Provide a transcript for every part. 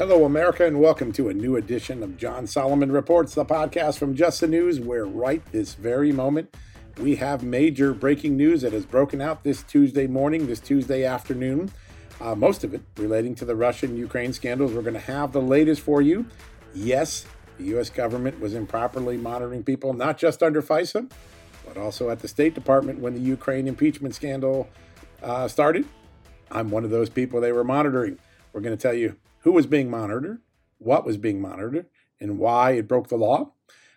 Hello, America, and welcome to a new edition of John Solomon Reports, the podcast from Just the News, where right this very moment we have major breaking news that has broken out this Tuesday morning, this Tuesday afternoon. Uh, most of it relating to the Russian Ukraine scandals. We're going to have the latest for you. Yes, the U.S. government was improperly monitoring people, not just under FISA, but also at the State Department when the Ukraine impeachment scandal uh, started. I'm one of those people they were monitoring. We're going to tell you who was being monitored, what was being monitored, and why it broke the law.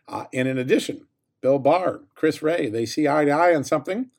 Uh, and in addition, Bill Barr, Chris Wray, they see eye to eye on something.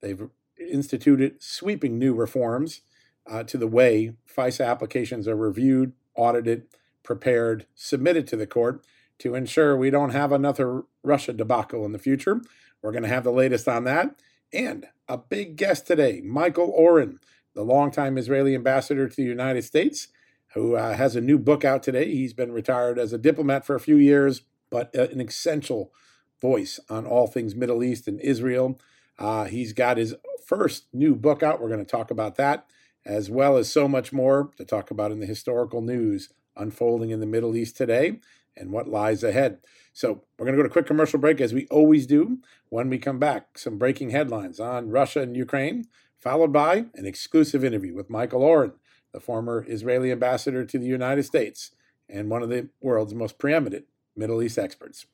They've instituted sweeping new reforms uh, to the way FISA applications are reviewed, audited, prepared, submitted to the court to ensure we don't have another Russia debacle in the future. We're going to have the latest on that. And a big guest today, Michael Oren, the longtime Israeli ambassador to the United States who uh, has a new book out today. He's been retired as a diplomat for a few years, but uh, an essential voice on all things Middle East and Israel. Uh, he's got his first new book out. We're going to talk about that, as well as so much more to talk about in the historical news unfolding in the Middle East today and what lies ahead. So, we're going to go to a quick commercial break as we always do. When we come back, some breaking headlines on Russia and Ukraine, followed by an exclusive interview with Michael Oren the former Israeli ambassador to the United States and one of the world's most preeminent Middle East experts.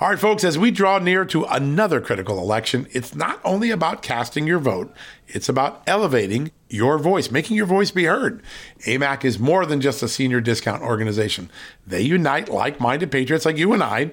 All right, folks, as we draw near to another critical election, it's not only about casting your vote, it's about elevating your voice, making your voice be heard. AMAC is more than just a senior discount organization. They unite like minded patriots like you and I,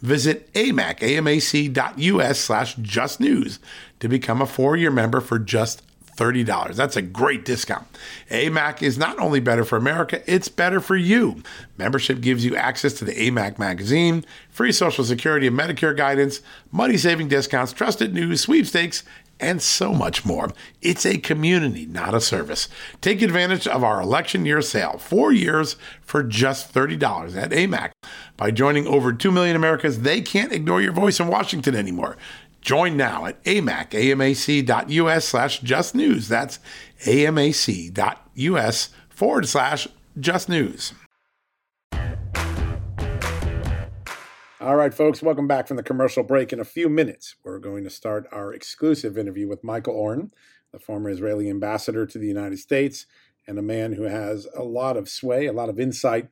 visit amac, amac.us slash justnews to become a four-year member for just $30. That's a great discount. AMAC is not only better for America, it's better for you. Membership gives you access to the AMAC magazine, free Social Security and Medicare guidance, money saving discounts, trusted news, sweepstakes, and so much more. It's a community, not a service. Take advantage of our election year sale, four years for just $30 at AMAC. By joining over 2 million Americans, they can't ignore your voice in Washington anymore. Join now at amac, amac.us slash just news. That's amac.us forward slash just news. All right, folks, welcome back from the commercial break. In a few minutes, we're going to start our exclusive interview with Michael Oren, the former Israeli ambassador to the United States, and a man who has a lot of sway, a lot of insight,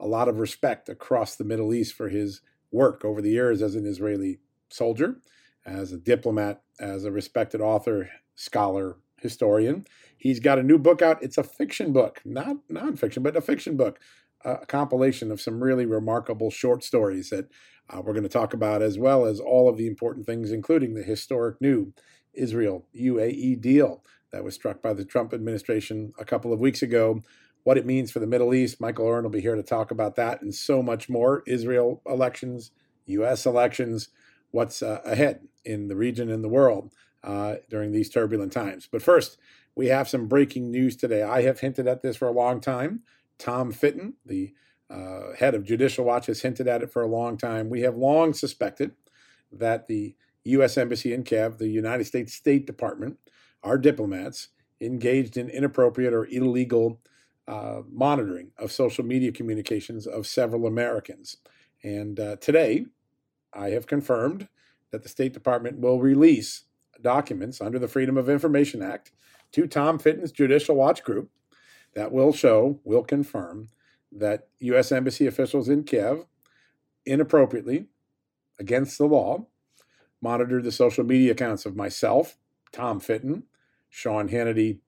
a lot of respect across the Middle East for his work over the years as an Israeli soldier, as a diplomat, as a respected author, scholar, historian. He's got a new book out. It's a fiction book, not nonfiction, but a fiction book a compilation of some really remarkable short stories that uh, we're going to talk about, as well as all of the important things, including the historic new Israel UAE deal that was struck by the Trump administration a couple of weeks ago. What it means for the Middle East. Michael Oren will be here to talk about that and so much more. Israel elections, U.S. elections, what's uh, ahead in the region and the world uh, during these turbulent times. But first, we have some breaking news today. I have hinted at this for a long time. Tom Fitton, the uh, head of Judicial Watch, has hinted at it for a long time. We have long suspected that the U.S. Embassy in Kiev, the United States State Department, our diplomats engaged in inappropriate or illegal uh, monitoring of social media communications of several Americans. And uh, today, I have confirmed that the State Department will release documents under the Freedom of Information Act to Tom Fitton's Judicial Watch Group that will show, will confirm that U.S. Embassy officials in Kiev inappropriately, against the law, monitored the social media accounts of myself, Tom Fitton, Sean Hannity,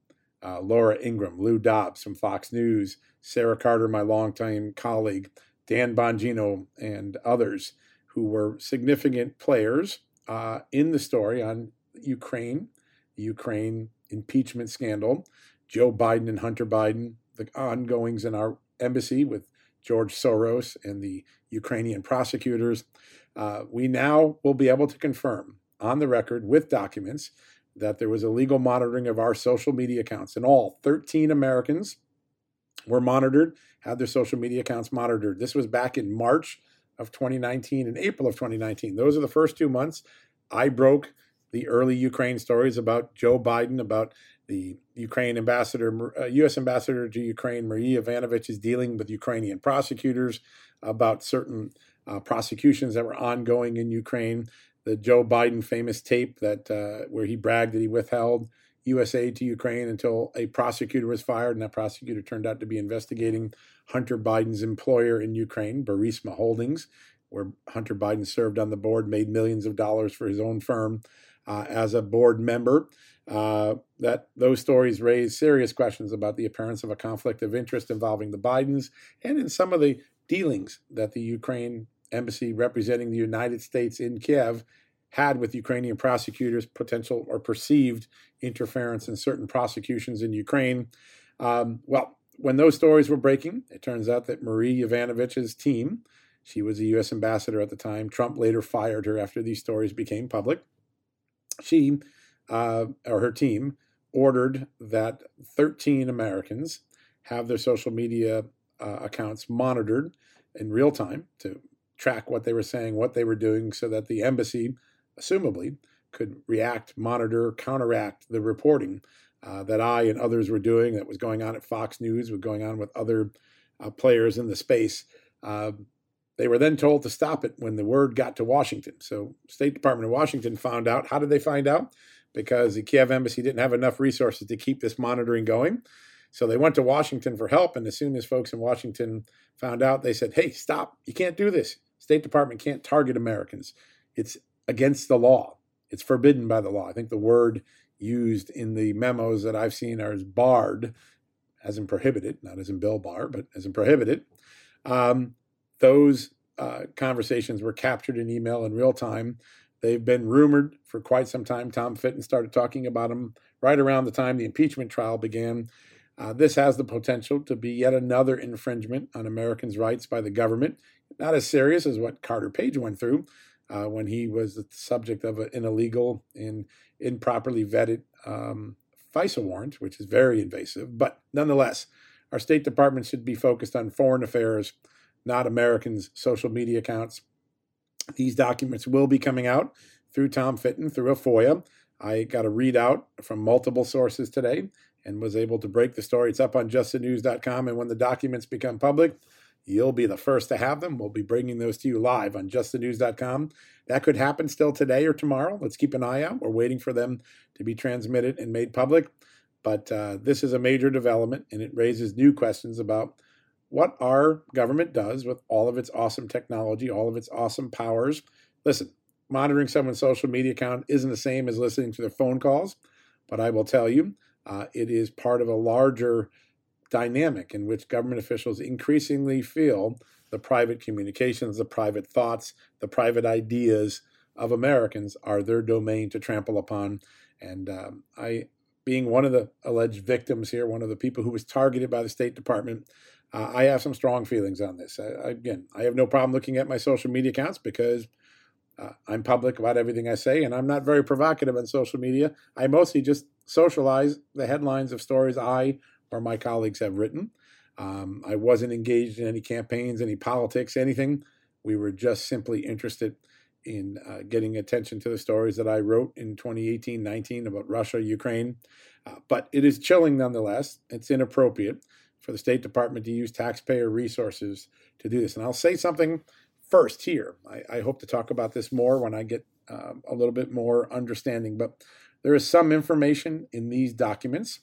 uh, Laura Ingraham, Lou Dobbs from Fox News, Sarah Carter, my longtime colleague, Dan Bongino, and others who were significant players uh, in the story on Ukraine, the Ukraine impeachment scandal, Joe Biden and Hunter Biden, the ongoings in our embassy with George Soros and the Ukrainian prosecutors. Uh, we now will be able to confirm on the record with documents that there was illegal monitoring of our social media accounts. And all 13 Americans were monitored, had their social media accounts monitored. This was back in March of 2019 and April of 2019. Those are the first two months. I broke the early Ukraine stories about Joe Biden, about the Ukraine ambassador, uh, U.S. ambassador to Ukraine, Marie Yovanovitch, is dealing with Ukrainian prosecutors about certain uh, prosecutions that were ongoing in Ukraine. The Joe Biden famous tape that uh, where he bragged that he withheld U.S. aid to Ukraine until a prosecutor was fired, and that prosecutor turned out to be investigating Hunter Biden's employer in Ukraine, Burisma Holdings, where Hunter Biden served on the board, made millions of dollars for his own firm uh, as a board member. Uh, that those stories raise serious questions about the appearance of a conflict of interest involving the Bidens and in some of the dealings that the Ukraine embassy representing the United States in Kiev had with Ukrainian prosecutors potential or perceived interference in certain prosecutions in Ukraine. Um, well, when those stories were breaking, it turns out that Marie Yovanovitch's team, she was a U.S. ambassador at the time. Trump later fired her after these stories became public. She uh, or her team ordered that 13 Americans have their social media uh, accounts monitored in real time to track what they were saying, what they were doing, so that the embassy, assumably, could react, monitor, counteract the reporting uh, that I and others were doing that was going on at Fox News, was going on with other uh, players in the space. Uh, they were then told to stop it when the word got to Washington. So, State Department of Washington found out. How did they find out? because the Kiev embassy didn't have enough resources to keep this monitoring going. So they went to Washington for help. And as soon as folks in Washington found out, they said, hey, stop. You can't do this. State Department can't target Americans. It's against the law. It's forbidden by the law. I think the word used in the memos that I've seen are as barred, as in prohibited, not as in Bill Barr, but as in prohibited. Um, those uh, conversations were captured in email in real time They've been rumored for quite some time. Tom Fitton started talking about them right around the time the impeachment trial began. Uh, this has the potential to be yet another infringement on Americans' rights by the government. Not as serious as what Carter Page went through uh, when he was the subject of an illegal and improperly vetted um, FISA warrant, which is very invasive. But nonetheless, our State Department should be focused on foreign affairs, not Americans' social media accounts. These documents will be coming out through Tom Fitton, through a FOIA. I got a readout from multiple sources today and was able to break the story. It's up on justthenews.com. And when the documents become public, you'll be the first to have them. We'll be bringing those to you live on justthenews.com. That could happen still today or tomorrow. Let's keep an eye out. We're waiting for them to be transmitted and made public. But uh, this is a major development, and it raises new questions about what our government does with all of its awesome technology, all of its awesome powers. Listen, monitoring someone's social media account isn't the same as listening to their phone calls, but I will tell you, uh, it is part of a larger dynamic in which government officials increasingly feel the private communications, the private thoughts, the private ideas of Americans are their domain to trample upon. And um, I, being one of the alleged victims here, one of the people who was targeted by the State Department, uh, I have some strong feelings on this. I, again, I have no problem looking at my social media accounts because uh, I'm public about everything I say, and I'm not very provocative on social media. I mostly just socialize the headlines of stories I or my colleagues have written. Um, I wasn't engaged in any campaigns, any politics, anything. We were just simply interested in uh, getting attention to the stories that I wrote in 2018 19 about Russia, Ukraine. Uh, but it is chilling nonetheless. It's inappropriate for the State Department to use taxpayer resources to do this. And I'll say something first here. I, I hope to talk about this more when I get uh, a little bit more understanding, but there is some information in these documents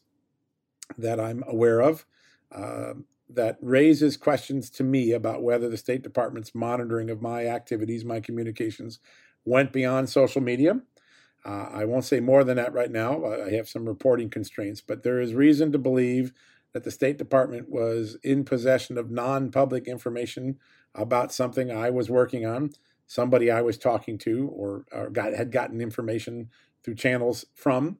that I'm aware of uh, that raises questions to me about whether the State Department's monitoring of my activities, my communications, went beyond social media. Uh, I won't say more than that right now. I have some reporting constraints, but there is reason to believe that the State Department was in possession of non public information about something I was working on, somebody I was talking to, or, or got, had gotten information through channels from.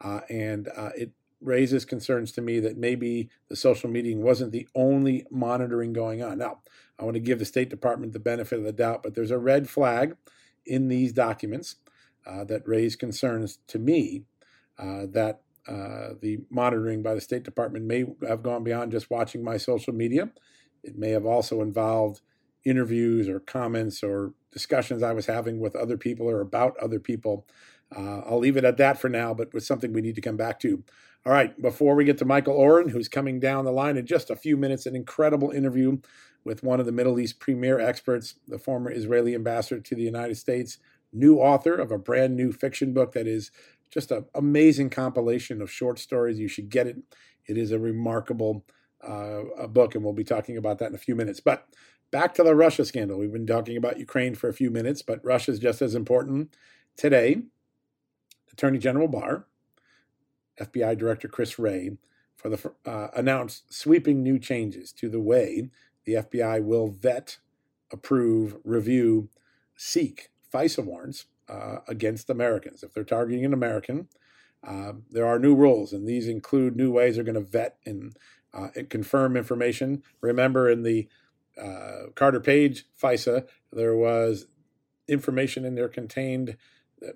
Uh, and uh, it raises concerns to me that maybe the social meeting wasn't the only monitoring going on. Now, I want to give the State Department the benefit of the doubt, but there's a red flag in these documents uh, that raise concerns to me uh, that uh, the monitoring by the State Department may have gone beyond just watching my social media. It may have also involved interviews or comments or discussions I was having with other people or about other people. Uh, I'll leave it at that for now, but it's something we need to come back to. All right, before we get to Michael Oren, who's coming down the line in just a few minutes, an incredible interview with one of the Middle East premier experts, the former Israeli ambassador to the United States, new author of a brand new fiction book that is just an amazing compilation of short stories. You should get it. It is a remarkable uh, a book, and we'll be talking about that in a few minutes. But back to the Russia scandal. We've been talking about Ukraine for a few minutes, but Russia is just as important. Today, Attorney General Barr, FBI Director Chris Wray, for the uh, announced sweeping new changes to the way the FBI will vet, approve, review, seek FISA warrants uh, against Americans. If they're targeting an American, uh, there are new rules, and these include new ways they're going to vet and, uh, and confirm information. Remember, in the uh, Carter Page FISA, there was information in there contained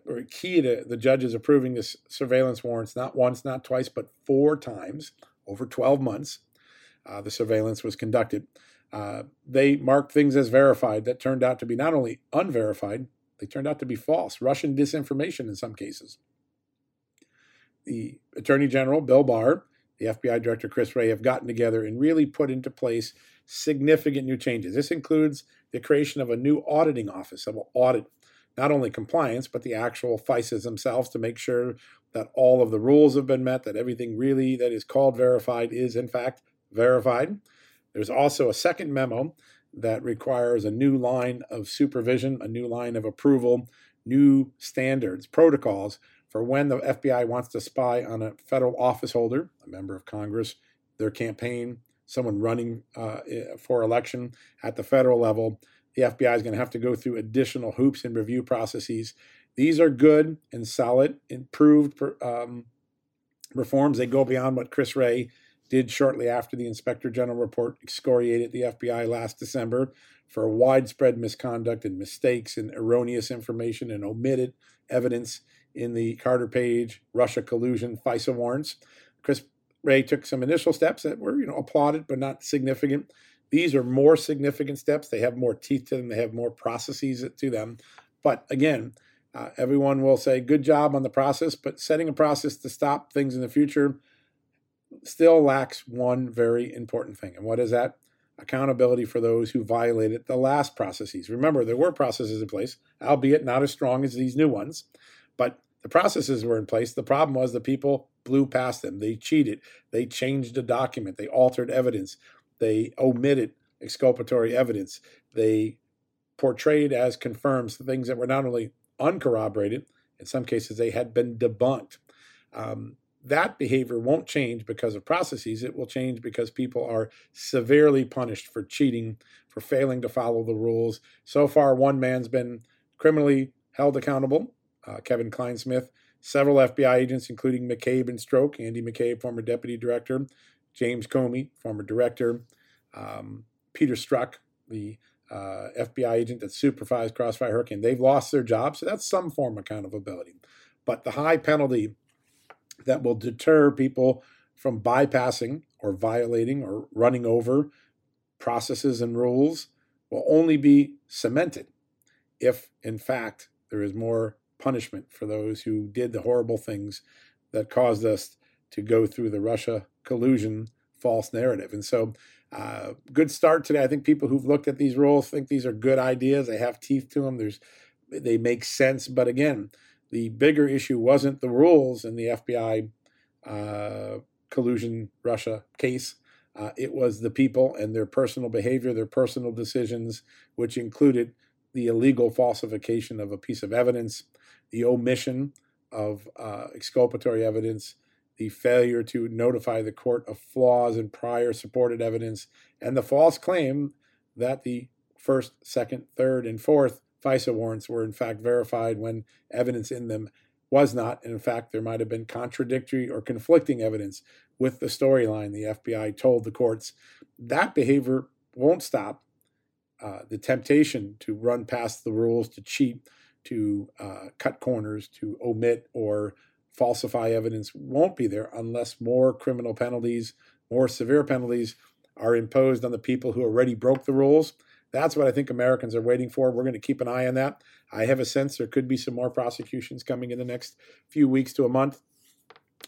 were key to the judges approving this surveillance warrants not once, not twice, but four times over 12 months. Uh, the surveillance was conducted. Uh, they marked things as verified that turned out to be not only unverified, they turned out to be false, Russian disinformation in some cases. The Attorney General, Bill Barr, the FBI Director, Chris Wray, have gotten together and really put into place significant new changes. This includes the creation of a new auditing office that will audit not only compliance, but the actual FISAs themselves to make sure that all of the rules have been met, that everything really that is called verified is in fact verified. There's also a second memo that requires a new line of supervision, a new line of approval, new standards, protocols for when the FBI wants to spy on a federal office holder, a member of Congress, their campaign, someone running uh, for election at the federal level. The FBI is going to have to go through additional hoops and review processes. These are good and solid, improved um, reforms. They go beyond what Chris Wray did shortly after the Inspector General report excoriated the FBI last December for widespread misconduct and mistakes and erroneous information and omitted evidence in the Carter Page Russia collusion FISA warrants. Chris Wray took some initial steps that were, you know, applauded but not significant. These are more significant steps. They have more teeth to them. They have more processes to them. But again, uh, everyone will say, good job on the process, but setting a process to stop things in the future still lacks one very important thing. And what is that? Accountability for those who violated the last processes. Remember, there were processes in place, albeit not as strong as these new ones, but the processes were in place. The problem was the people blew past them. They cheated. They changed a document. They altered evidence. They omitted exculpatory evidence. They portrayed as confirmed things that were not only uncorroborated, in some cases, they had been debunked. Um, that behavior won't change because of processes. It will change because people are severely punished for cheating, for failing to follow the rules. So far, one man's been criminally held accountable, uh, Kevin Clinesmith. Several FBI agents, including McCabe and Strzok, Andy McCabe, former deputy director, James Comey, former director, um, Peter Strzok, the uh, FBI agent that supervised Crossfire Hurricane, they've lost their jobs. So that's some form of accountability. But the high penalty that will deter people from bypassing or violating or running over processes and rules will only be cemented if, in fact, there is more punishment for those who did the horrible things that caused us to go through the Russia collusion false narrative. And so, uh, good start today. I think people who've looked at these rules think these are good ideas. They have teeth to them. There's, they make sense. But again, the bigger issue wasn't the rules in the FBI uh, collusion Russia case. Uh, it was the people and their personal behavior, their personal decisions, which included the illegal falsification of a piece of evidence, the omission of uh, exculpatory evidence, the failure to notify the court of flaws in prior supported evidence, and the false claim that the first, second, third, and fourth FISA warrants were in fact verified when evidence in them was not. And in fact, there might have been contradictory or conflicting evidence with the storyline the FBI told the courts. That behavior won't stop. Uh, the temptation to run past the rules, to cheat, to uh, cut corners, to omit or falsify evidence won't be there unless more criminal penalties, more severe penalties are imposed on the people who already broke the rules. That's what I think Americans are waiting for. We're going to keep an eye on that. I have a sense there could be some more prosecutions coming in the next few weeks to a month.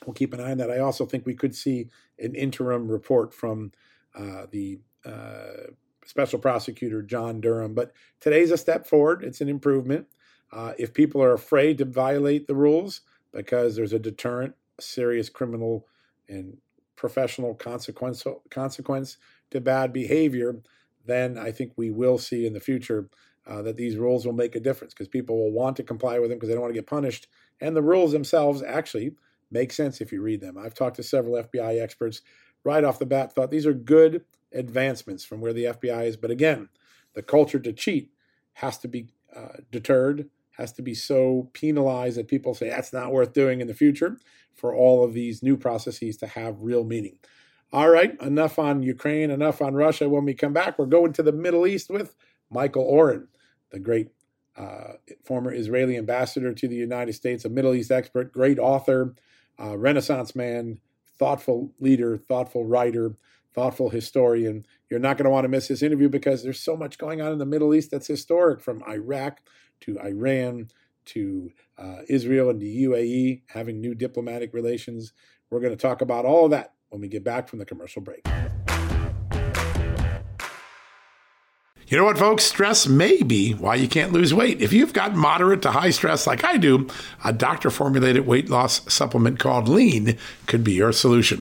We'll keep an eye on that. I also think we could see an interim report from uh, the uh, special prosecutor, John Durham. But today's a step forward, it's an improvement. Uh, if people are afraid to violate the rules because there's a deterrent, a serious criminal and professional consequence, consequence to bad behavior, then I think we will see in the future uh, that these rules will make a difference because people will want to comply with them because they don't want to get punished. And the rules themselves actually make sense if you read them. I've talked to several FBI experts right off the bat, thought these are good advancements from where the FBI is. But again, the culture to cheat has to be uh, deterred, has to be so penalized that people say that's not worth doing in the future for all of these new processes to have real meaning. All right, enough on Ukraine, enough on Russia. When we come back, we're going to the Middle East with Michael Oren, the great uh, former Israeli ambassador to the United States, a Middle East expert, great author, uh, Renaissance man, thoughtful leader, thoughtful writer, thoughtful historian. You're not going to want to miss this interview because there's so much going on in the Middle East that's historic, from Iraq to Iran to uh, Israel and the UAE having new diplomatic relations. We're going to talk about all of that when we get back from the commercial break. You know what, folks? Stress may be why you can't lose weight. If you've got moderate to high stress like I do, a doctor formulated weight loss supplement called Lean could be your solution.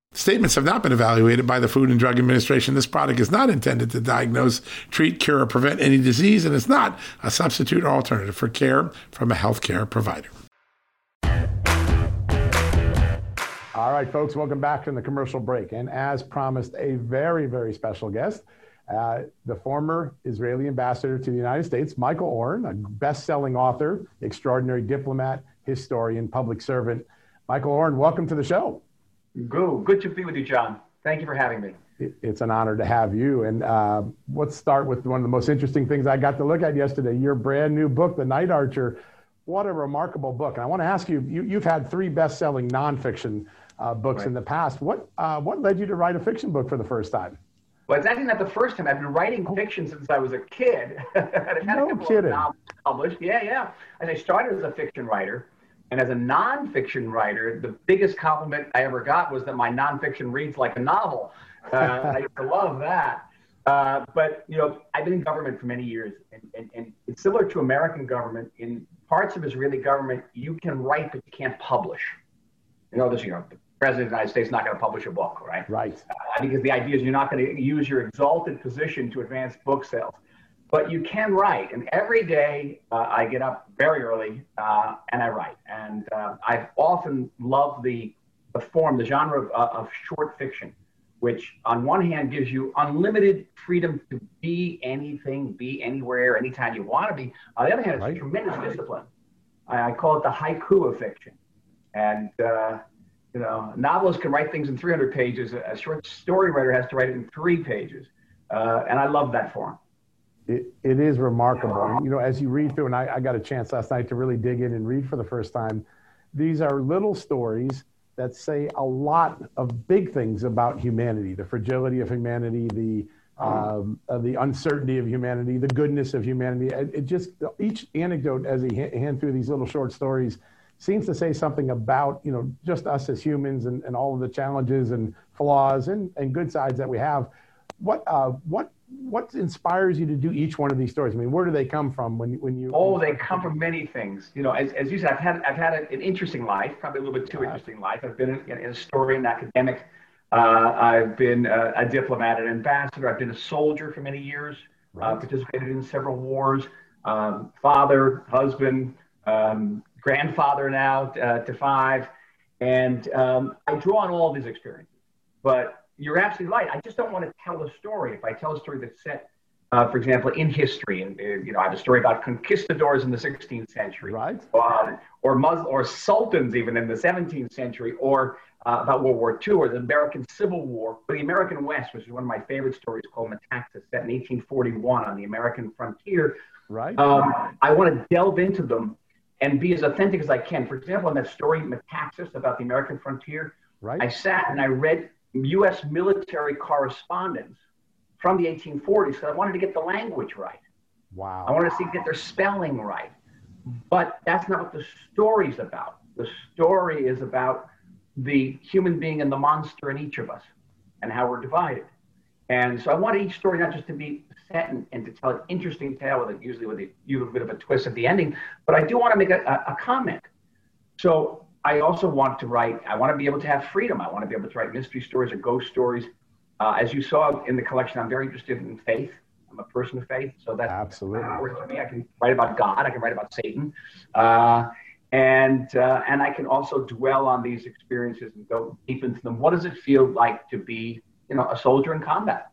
Statements have not been evaluated by the Food and Drug Administration. This product is not intended to diagnose, treat, cure, or prevent any disease, and is not a substitute or alternative for care from a healthcare provider. All right, folks, welcome back from the commercial break. And as promised, a very, very special guest, uh, the former Israeli ambassador to the United States, Michael Oren, a best selling author, extraordinary diplomat, historian, public servant. Michael Oren, welcome to the show. Good. Good to be with you, John. Thank you for having me. It's an honor to have you. And uh, let's start with one of the most interesting things I got to look at yesterday your brand new book, The Night Archer. What a remarkable book. And I want to ask you, you have had three best selling nonfiction uh, books right. in the past. What, uh, what led you to write a fiction book for the first time? Well, it's actually not the first time. I've been writing oh. fiction since I was a kid. I've had no a kidding. published. Yeah, yeah. And I started as a fiction writer. And as a nonfiction writer, the biggest compliment I ever got was that my nonfiction reads like a novel. Uh, I used to love that. Uh, but you know, I've been in government for many years, and, and, and it's similar to American government. In parts of Israeli government, you can write, but you can't publish. You know, this, you know, the president of the United States is not going to publish a book, right? Right. Uh, because the idea is you're not going to use your exalted position to advance book sales but you can write. And every day uh, I get up very early uh, and I write. And uh, I've often loved the, the form, the genre of, uh, of, short fiction, which on one hand gives you unlimited freedom to be anything, be anywhere, anytime you want to be. On the other hand, it's right. tremendous discipline. I, I, call it the haiku of fiction. And, uh, you know, novelists can write things in 300 pages. A short story writer has to write it in three pages. Uh, and I love that form it, is remarkable. You know, as you read through, and I, I got a chance last night to really dig in and read for the first time, these are little stories that say a lot of big things about humanity, the fragility of humanity, the um, uh, the uncertainty of humanity, the goodness of humanity. It, it, just each anecdote as he hand through these little short stories seems to say something about you know just us as humans and, and all of the challenges and flaws and, and good sides that we have. What uh, what what inspires you to do each one of these stories? I mean, where do they come from when when you? Oh, they come from many things. You know, as, as you said, I've had I've had an interesting life, probably a little bit too interesting life. I've been a, historian, academic. Uh, I've been a, a, diplomat, an ambassador. I've been a soldier for many years. Uh, right. Uh, participated in several wars. Um, father, husband, um, grandfather now uh, to five, and um, I draw on all these experiences. But you're absolutely right. I just don't want to tell a story. If I tell a story that's set, uh, for example, in history, and uh, you know, I have a story about conquistadors in the 16th century, right? Uh, or Muslim, or sultans even in the 17th century, or uh, about World War II or the American Civil War, or the American West, which is one of my favorite stories called Metaxas, set in 1841 on the American frontier. Right. Um, I want to delve into them and be as authentic as I can. For example, in that story, Metaxas, about the American frontier, right. I sat and I read U.S. military correspondence from the 1840s because I wanted to get the language right. Wow. I wanted to see get their spelling right. But that's not what the story's about. The story is about the human being and the monster in each of us and how we're divided. And so I want each story not just to be set and, and to tell an interesting tale with it, usually with a little bit of a twist at the ending, but I do want to make a, a, a comment. So I also want to write, I want to be able to have freedom. I want to be able to write mystery stories or ghost stories. Uh, as you saw in the collection, I'm very interested in faith. I'm a person of faith, so that's absolutely important to me. I can write about God. I can write about Satan, uh, and uh, and I can also dwell on these experiences and go deep into them. What does it feel like to be, you know, a soldier in combat?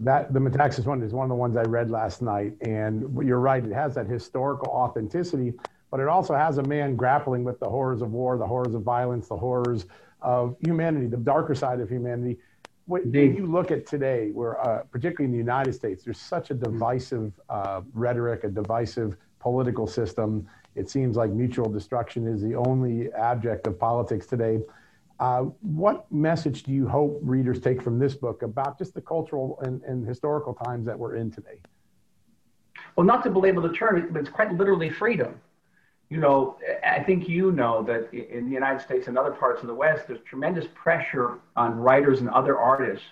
That the Metaxas one is one of the ones I read last night, and you're right. It has that historical authenticity, but it also has a man grappling with the horrors of war, the horrors of violence, the horrors of humanity, the darker side of humanity. When you look at today, where uh, particularly in the United States, there's such a divisive uh, rhetoric, a divisive political system. It seems like mutual destruction is the only abject of politics today. Uh, what message do you hope readers take from this book about just the cultural and, and historical times that we're in today? Well, not to belabor the term, but it's quite literally freedom. You know, I think you know that in the United States and other parts of the West, there's tremendous pressure on writers and other artists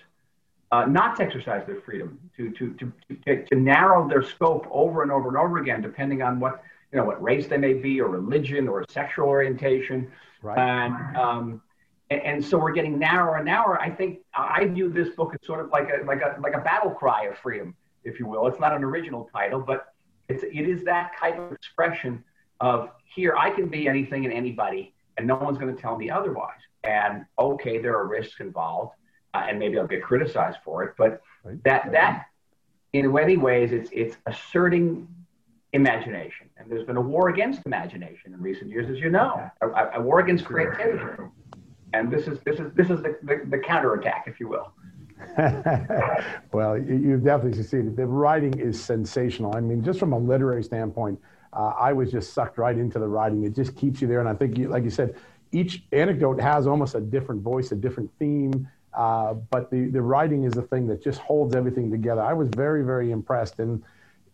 uh, not to exercise their freedom, to, to, to, to, to narrow their scope over and over and over again, depending on what, you know, what race they may be or religion or sexual orientation. Right. And, um, and, and so we're getting narrower and narrower. I think I view this book as sort of like a like a like a battle cry of freedom, if you will. It's not an original title, but it's it is that type of expression of here I can be anything and anybody, and no one's going to tell me otherwise. And okay, there are risks involved, uh, and maybe I'll get criticized for it, but right. that that in many ways it's it's asserting imagination. And there's been a war against imagination in recent years, as you know, a, a war against creativity and this is this is this is the, the, the counterattack, if you will. well, you've definitely succeeded. The writing is sensational. I mean, just from a literary standpoint, uh, I was just sucked right into the writing. It just keeps you there, and I think, you, like you said, each anecdote has almost a different voice, a different theme. Uh, but the, the writing is the thing that just holds everything together. I was very, very impressed. And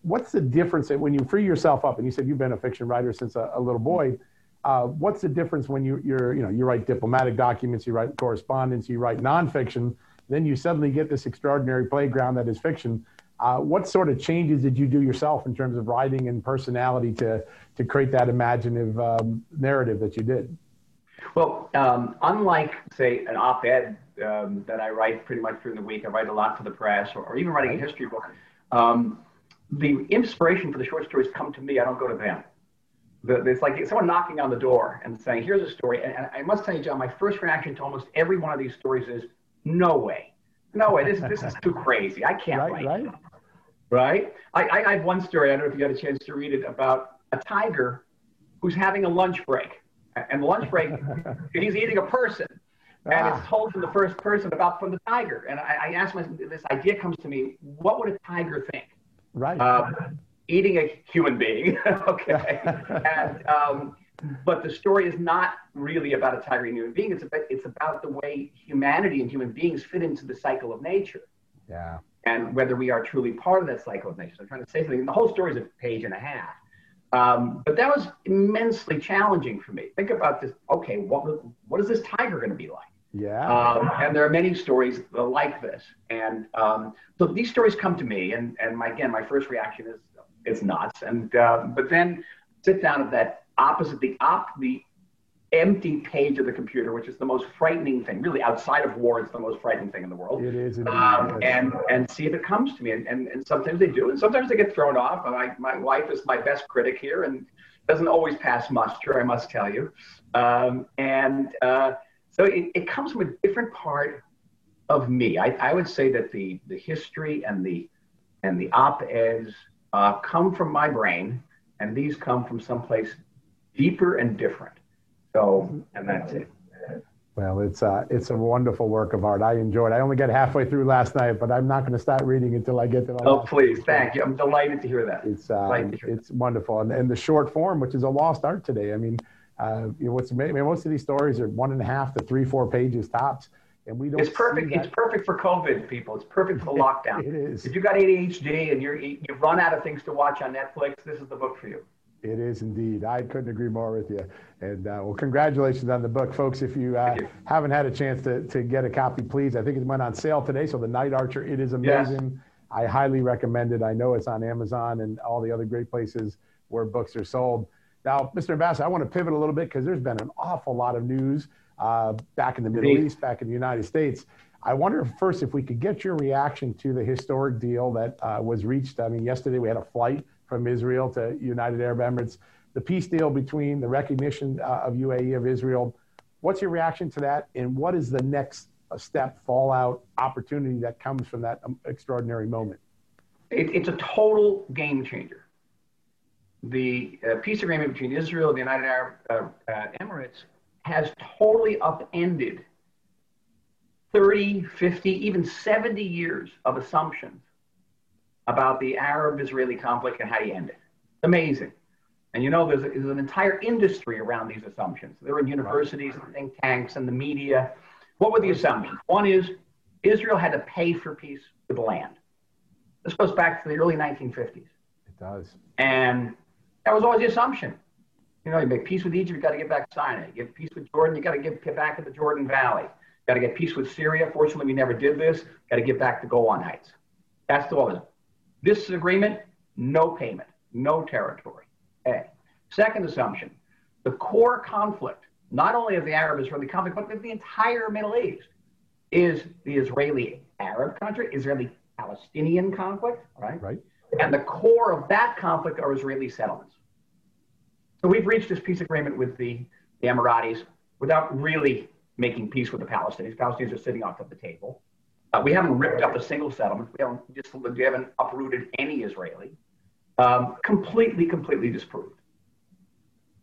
what's the difference when you free yourself up? And you said you've been a fiction writer since a, a little boy. Uh, what's the difference when you, you're, you know, you write diplomatic documents, you write correspondence, you write nonfiction, then you suddenly get this extraordinary playground that is fiction. Uh, what sort of changes did you do yourself in terms of writing and personality to, to create that imaginative um, narrative that you did? Well, um, unlike, say, an op ed um, that I write pretty much during the week, I write a lot for the press or, or even writing a history book. Um, the inspiration for the short stories come to me, I don't go to them the, it's like someone knocking on the door and saying, "Here's a story." And, and, I must tell you, John, my first reaction to almost every one of these stories is, "No way, no way, this this is too crazy. I can't right, write." Right. Right. I, I, I have one story. I don't know if you had a chance to read it about a tiger who's having a lunch break, and the lunch break, he's eating a person. And ah. it's told from the first person about from the tiger. And I, I asked myself, this idea comes to me, what would a tiger think? Right. Um, eating a human being. okay. and, um, but the story is not really about a tiger and human being. It's about, it's about the way humanity and human beings fit into the cycle of nature. Yeah. And whether we are truly part of that cycle of nature. So I'm trying to say something. The whole story is a page and a half. Um, but that was immensely challenging for me. Think about this. Okay, what what is this tiger going to be like? Yeah. Um, and there are many stories like this. And um, so these stories come to me, and and my, again, my first reaction is it's nuts. And uh, but then sit down at that opposite the op the empty page of the computer, which is the most frightening thing, really outside of war, it's the most frightening thing in the world. It is, um, and and see if it comes to me, and, and, and sometimes they do, and sometimes they get thrown off. My my wife is my best critic here, and doesn't always pass muster, I must tell you. Um, and uh, so it, it comes from a different part of me. I, I would say that the the history and the and the op-eds uh, come from my brain, and these come from someplace deeper and different. So, and that's it. Well, it's uh, it's a wonderful work of art. I enjoyed. it. I only got halfway through last night, but I'm not going to start reading until I get to the. Oh, please, thank you. I'm delighted to hear that. It's uh, it's that. wonderful, and, and the short form, which is a lost art today. I mean, uh, you know, what's amazing, I mean, most of these stories are one and a half to three, four pages tops, and we don't. It's perfect. It's perfect for COVID, people. It's perfect for lockdown. it is. If you got ADHD and you're you've run out of things to watch on Netflix, this is the book for you. It is indeed. I couldn't agree more with you. And uh, well, congratulations on the book, folks. If you, uh, you, haven't had a chance to, to get a copy, please. I think it went on sale today. So the Night Archer, it is amazing. Yes. I highly recommend it. I know it's on Amazon and all the other great places where books are sold. Now, Mr. Ambassador, I want to pivot a little bit because there's been an awful lot of news uh, back in the Middle East, back in the United States. I wonder first if we could get your reaction to the historic deal that uh, was reached. I mean, yesterday we had a flight from Israel to United Arab Emirates. The peace deal between the recognition uh, of UAE of Israel. What's your reaction to that, and what is the next uh, step, fallout, opportunity that comes from that um, extraordinary moment? It, it's a total game changer. The uh, peace agreement between Israel and the United Arab uh, uh, Emirates has totally upended 30, 50, even 70 years of assumptions about the Arab-Israeli conflict and how you end it. Amazing. And you know, there's, there's an entire industry around these assumptions. They're in universities and think tanks and the media. What were the assumptions? One is Israel had to pay for peace with the land. This goes back to the early 1950s. It does. And that was always the assumption. You know, you make peace with Egypt, you got to get back to Sinai. You get peace with Jordan, you got to get, get back to the Jordan Valley. You got to get peace with Syria. Fortunately, we never did this. Got to get back to Golan Heights. That's the one. This agreement, no payment, no territory. A. Second assumption, the core conflict, not only of the Arab-Israeli conflict, but of the entire Middle East, is the Israeli-Arab country, Israeli-Palestinian conflict, right? Right. And the core of that conflict are Israeli settlements. So we've reached this peace agreement with the, the Emiratis without really making peace with the Palestinians. Palestinians are sitting off of the table. Uh, we haven't ripped up a single settlement. We haven't just we haven't uprooted any Israeli. Um, completely, completely disproved.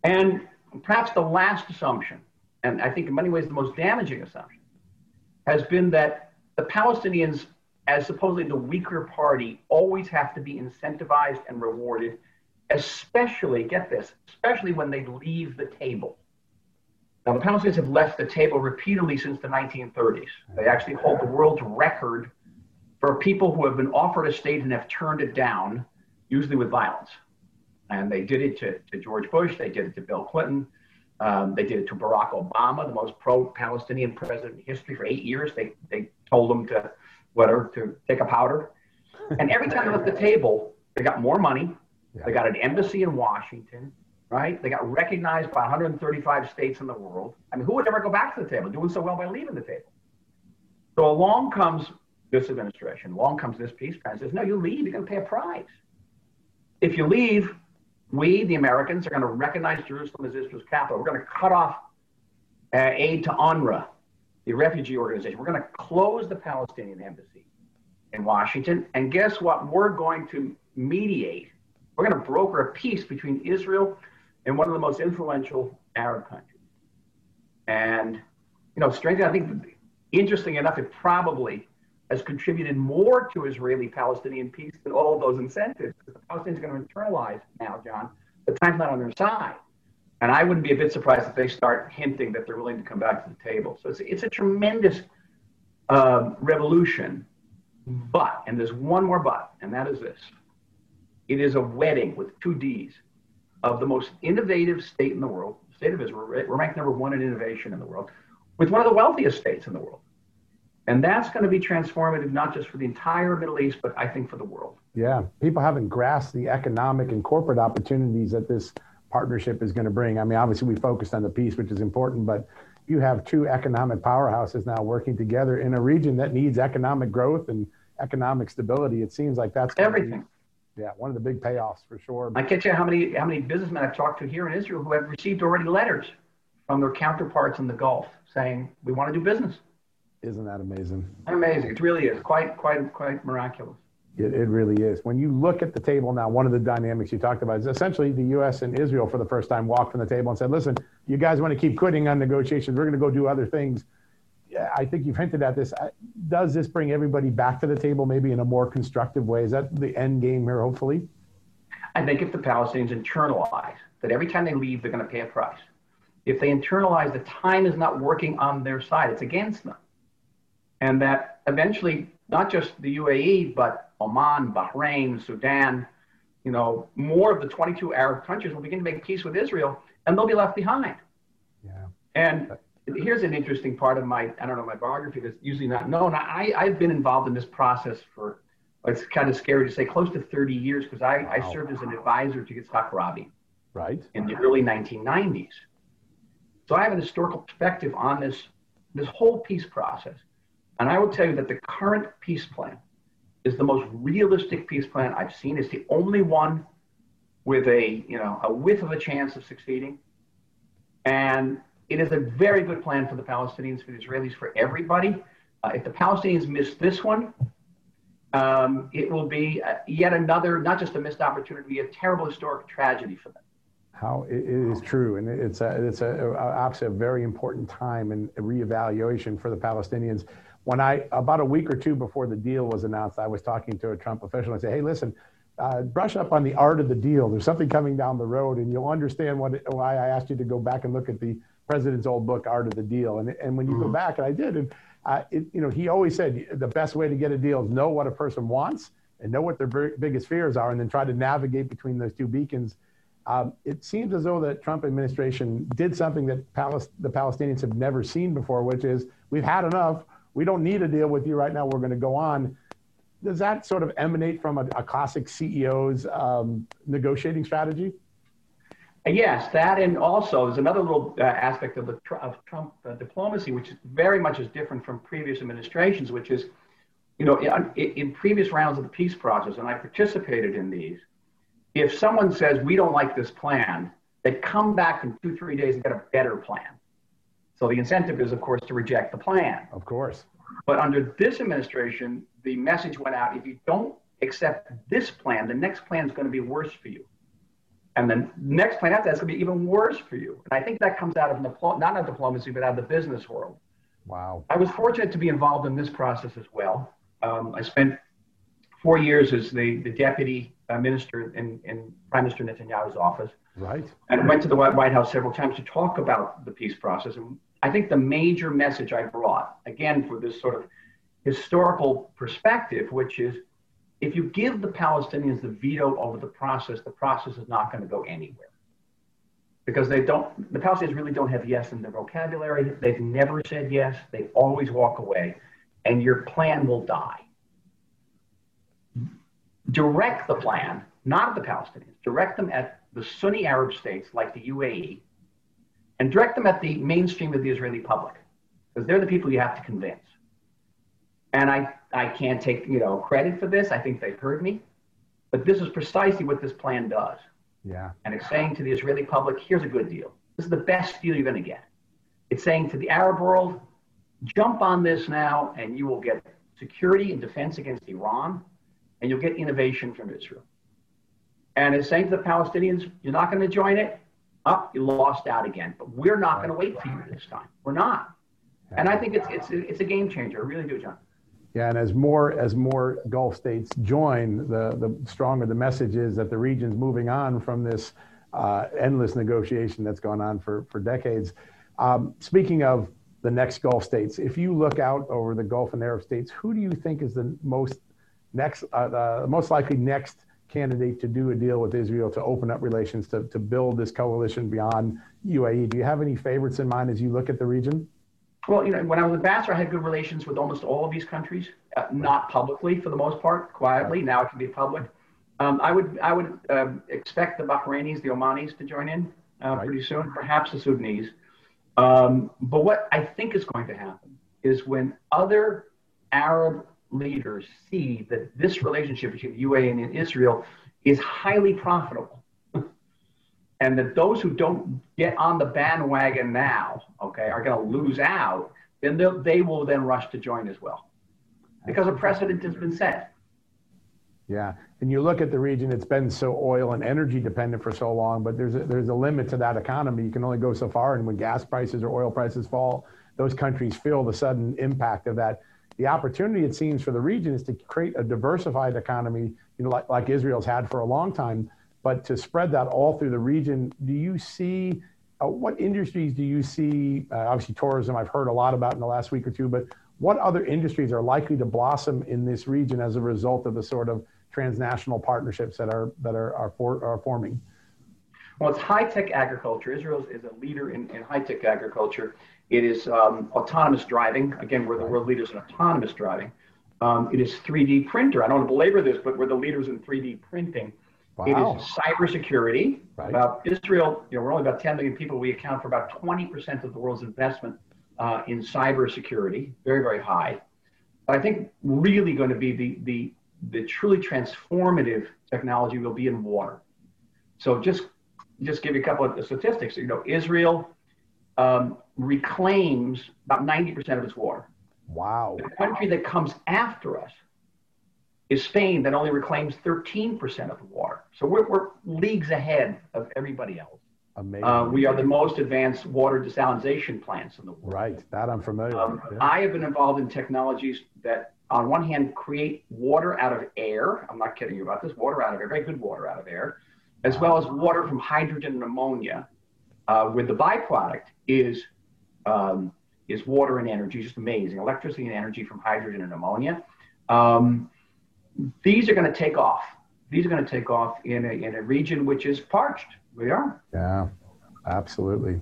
And perhaps the last assumption, and I think in many ways the most damaging assumption, has been that the Palestinians, as supposedly the weaker party, always have to be incentivized and rewarded, especially, get this, especially when they leave the table. Now, the Palestinians have left the table repeatedly since the 1930s. They actually hold the world's record for people who have been offered a state and have turned it down, usually with violence. And they did it to, to George Bush, they did it to Bill Clinton, um, they did it to Barack Obama, the most pro Palestinian president in history for eight years. They, they told him to, whatever, to take a powder. And every time they left the table, they got more money. They got an embassy in Washington right? They got recognized by 135 states in the world. I mean, who would ever go back to the table doing so well by leaving the table? So along comes this administration, along comes this peace plan. Says, no, you leave, you're going to pay a price. If you leave, we, the Americans, are going to recognize Jerusalem as Israel's capital. We're going to cut off uh, aid to UNRWA, the refugee organization. We're going to close the Palestinian embassy in Washington. And guess what? We're going to mediate. We're going to broker a peace between Israel in one of the most influential Arab countries. And, you know, strangely, I think, interesting enough, it probably has contributed more to Israeli Palestinian peace than all of those incentives. Because the Palestinians are going to internalize now, John, the time's not on their side. And I wouldn't be a bit surprised if they start hinting that they're willing to come back to the table. So it's, it's a tremendous uh, revolution. But, and there's one more but, and that is this it is a wedding with two D's of the most innovative state in the world, state of Israel. We're ranked number one in innovation in the world, with one of the wealthiest states in the world. And that's going to be transformative, not just for the entire Middle East, but I think for the world. Yeah, people haven't grasped the economic and corporate opportunities that this partnership is going to bring. I mean, obviously, we focused on the peace, which is important, but you have two economic powerhouses now working together in a region that needs economic growth and economic stability. It seems like that's everything. Yeah, one of the big payoffs for sure. I can't tell you how many how many businessmen I've talked to here in Israel who have received already letters from their counterparts in the Gulf saying we want to do business. Isn't that amazing? Amazing. It really is quite quite quite miraculous. It, it really is. When you look at the table now, one of the dynamics you talked about is essentially the U.S. and Israel for the first time walked from the table and said, listen, you guys want to keep quitting on negotiations. We're going to go do other things. I think you've hinted at this. Uh, does this bring everybody back to the table maybe in a more constructive way? Is that the end game here, hopefully? I think if the Palestinians internalize that every time they leave, they're going to pay a price. If they internalize that time is not working on their side, it's against them. And that eventually, not just the UAE, but Oman, Bahrain, Sudan, you know, more of the 22 Arab countries will begin to make peace with Israel and they'll be left behind. Yeah. And here's an interesting part of my, I don't know, my biography that's usually not known. I, I've been involved in this process for, it's kind of scary to say, close to 30 years because I, wow. I served as an advisor to Yitzhak Rabin. Right. In the early 1990s. So I have an historical perspective on this, this whole peace process. And I will tell you that the current peace plan is the most realistic peace plan I've seen. It's the only one with a, you know, a whiff of a chance of succeeding. And it is a very good plan for the Palestinians, for the Israelis, for everybody. Uh, if the Palestinians miss this one, um, it will be uh, yet another, not just a missed opportunity, a terrible historic tragedy for them. How it is true, and it's a, it's a, obviously a very important time and reevaluation for the Palestinians when I about a week or two before the deal was announced, I was talking to a Trump official. and I said, "Hey, listen, uh, brush up on the art of the deal. There's something coming down the road, and you'll understand what why I asked you to go back and look at the president's old book, Art of the Deal. And and when you mm-hmm. go back, and I did, and uh, it, you know, he always said the best way to get a deal is know what a person wants and know what their biggest fears are, and then try to navigate between those two beacons." Um, it seems as though the Trump administration did something that the Palestinians have never seen before, which is we've had enough we don't need a deal with you right now. We're going to go on. Does that sort of emanate from a, a classic CEO's um, negotiating strategy? Yes, that and also there's another little uh, aspect of the of Trump uh, diplomacy, which is very much is different from previous administrations, which is, you know, in, in, previous rounds of the peace process, and I participated in these. If someone says we don't like this plan, they come back in two three days and get a better plan. So the incentive is, of course, to reject the plan. Of course. But under this administration, the message went out if you don't accept this plan, the next plan is going to be worse for you. And the next plan after that is going to be even worse for you. And I think that comes out of not of diplomacy, but out of the business world. Wow. I was fortunate to be involved in this process as well. Um, I spent four years as the, the deputy uh, minister in, in Prime Minister Netanyahu's office. Right. And went to the White House several times to talk about the peace process. And I think the major message I brought, again, for this sort of historical perspective, which is if you give the Palestinians the veto over the process, the process is not going to go anywhere. Because they don't, the Palestinians really don't have yes in their vocabulary. They've never said yes. They always walk away, and your plan will die. Direct the plan, not at the Palestinians, direct them at the Sunni Arab states like the UAE, and direct them at the mainstream of the Israeli public, because they're the people you have to convince. And I, I can't take you know credit for this. I think they've heard me, but this is precisely what this plan does. Yeah. And it's saying to the Israeli public, here's a good deal. This is the best deal you're going to get. It's saying to the Arab world, jump on this now, and you will get security and defense against Iran, and you'll get innovation from Israel. And it's saying to the Palestinians, you're not going to join it up, you lost out again. But we're not going to wait for you this time. We're not. And I think it's it's it's a game changer. I really do, John. Yeah, and as more as more Gulf states join, the the stronger the message is that the region's moving on from this uh, endless negotiation that's gone on for for decades. Um, speaking of the next Gulf states, if you look out over the Gulf and Arab states, who do you think is the most next uh, the most likely next candidate to do a deal with Israel to open up relations to, to build this coalition beyond UAE. Do you have any favorites in mind as you look at the region? Well, you know, when I was ambassador, I had good relations with almost all of these countries, uh, not publicly for the most part, quietly. Now it can be public. Um, I would I would uh, expect the Bahrainis, the Omanis to join in uh, right. pretty soon, perhaps the Sudanese. Um, but what I think is going to happen is when other Arab leaders see that this relationship between UAE and Israel is highly profitable, and that those who don't get on the bandwagon now, okay, are going to lose out, then they will then rush to join as well, because a precedent has been set. Yeah, and you look at the region; it's been so oil and energy dependent for so long. But there's a, there's a limit to that economy. You can only go so far, and when gas prices or oil prices fall, those countries feel the sudden impact of that. The opportunity, it seems, for the region is to create a diversified economy, you know, like, like Israel's had for a long time, but to spread that all through the region. Do you see uh, what industries do you see? Uh, obviously, tourism. I've heard a lot about in the last week or two, but what other industries are likely to blossom in this region as a result of the sort of transnational partnerships that are that are are, for, are forming? Well, it's high tech agriculture. Israel is a leader in, in high tech agriculture. It is um, autonomous driving. Again, we're the world leaders in autonomous driving. Um, it is 3D printer. I don't want to belabor this, but we're the leaders in 3D printing. Wow. It is cybersecurity. Right. About Israel, you know, we're only about 10 million people. We account for about 20% of the world's investment uh, in cybersecurity. Very, very high. But I think really going to be the, the the truly transformative technology will be in water. So just just give you a couple of statistics. You know, Israel um, reclaims about 90% of its water. Wow. The country that comes after us is Spain that only reclaims 13% of the water. So we're, we're leagues ahead of everybody else. Amazing. Uh, we are the most advanced water desalination plants in the world. Right, that I'm familiar um, with. Yeah. I have been involved in technologies that on one hand, create water out of air. I'm not kidding you about this. Water out of air, very good water out of air, as well as water from hydrogen and ammonia, uh, where the byproduct is um, is water and energy, just amazing. Electricity and energy from hydrogen and ammonia. Um, these are going to take off. These are going to take off in a, in a region which is parched. We are. Yeah, absolutely.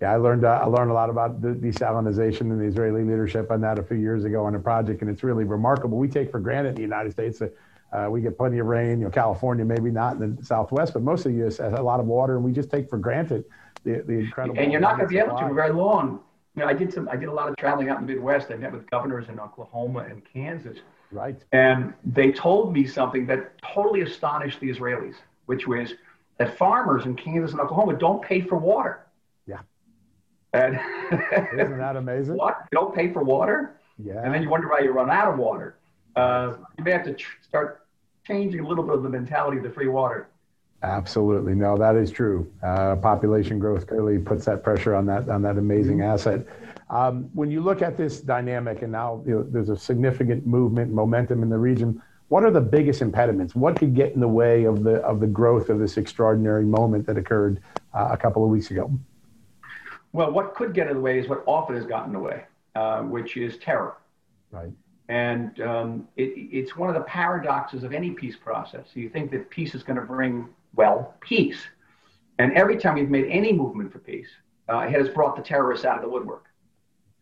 Yeah, I learned uh, I learned a lot about the desalinization and the Israeli leadership on that a few years ago on a project, and it's really remarkable. We take for granted in the United States that uh, we get plenty of rain. You know, California maybe not in the Southwest, but most of the U.S. has a lot of water, and we just take for granted the, the incredible. And you're not going to be able to for very long. You know, I did some. I did a lot of traveling out in the Midwest. I met with governors in Oklahoma and Kansas. Right. And they told me something that totally astonished the Israelis, which was that farmers in Kansas and Oklahoma don't pay for water. Yeah. And Isn't that amazing? what? You don't pay for water? Yeah. And then you wonder why you run out of water. Uh, you may have to tr- start changing a little bit of the mentality of the free water. Absolutely, no, that is true. Uh, population growth clearly puts that pressure on that on that amazing mm-hmm. asset. Um, when you look at this dynamic, and now you know, there's a significant movement, momentum in the region. What are the biggest impediments? What could get in the way of the of the growth of this extraordinary moment that occurred uh, a couple of weeks ago? Well, what could get in the way is what often has gotten in the way, uh, which is terror. Right. And um, it, it's one of the paradoxes of any peace process. You think that peace is going to bring, well, peace. And every time we've made any movement for peace, uh, it has brought the terrorists out of the woodwork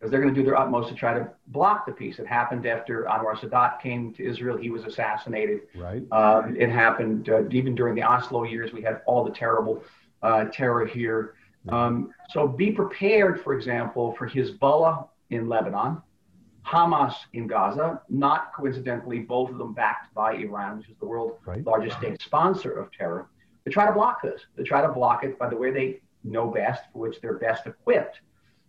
because they're going to do their utmost to try to block the peace. It happened after Anwar Sadat came to Israel; he was assassinated. Right. Um, it happened uh, even during the Oslo years. We had all the terrible uh, terror here. Um, so be prepared, for example, for Hezbollah in Lebanon, Hamas in Gaza, not coincidentally, both of them backed by Iran, which is the world's right. largest state sponsor of terror, to try to block this. To try to block it by the way they know best, for which they're best equipped,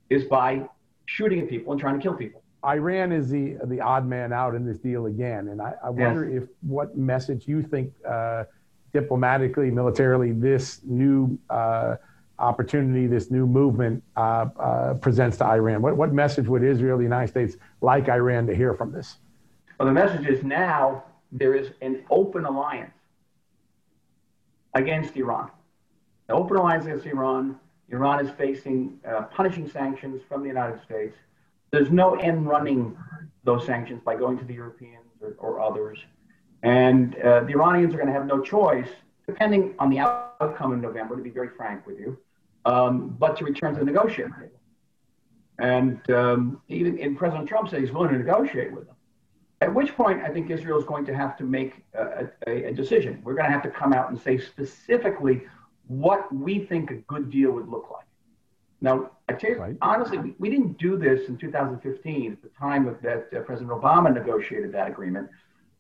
is by shooting at people and trying to kill people. Iran is the the odd man out in this deal again, and I, I wonder yes. if what message you think uh, diplomatically, militarily, this new uh, opportunity this new movement uh, uh, presents to Iran? What, what message would Israel, the United States, like Iran to hear from this? Well, the message is now there is an open alliance against Iran. An open alliance against Iran. Iran is facing uh, punishing sanctions from the United States. There's no end running those sanctions by going to the Europeans or, or others. And uh, the Iranians are going to have no choice, depending on the outcome in November, to be very frank with you, um, but to return to the negotiating table. And um, even in President Trump said he's willing to negotiate with them. At which point, I think Israel is going to have to make a, a, a decision. We're going to have to come out and say specifically what we think a good deal would look like. Now, I tell you, right. honestly, we, we, didn't do this in 2015 at the time of that uh, President Obama negotiated that agreement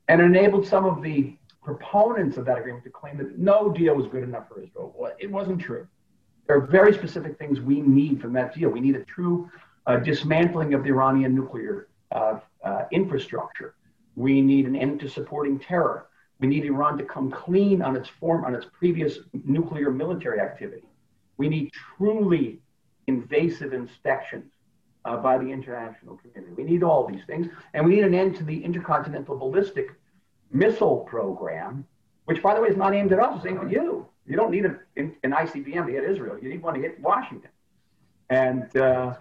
and enabled some of the proponents of that agreement to claim that no deal was good enough for Israel. Well, it wasn't true. There are very specific things we need from that deal. We need a true uh, dismantling of the Iranian nuclear uh, uh, infrastructure. We need an end to supporting terror. We need Iran to come clean on its form on its previous nuclear military activity. We need truly invasive inspections uh, by the international community. We need all these things, and we need an end to the intercontinental ballistic missile program, which, by the way, is not aimed at us; it's aimed at you. You don't need an, ICBM to hit Israel. You need one to hit Washington. And, uh,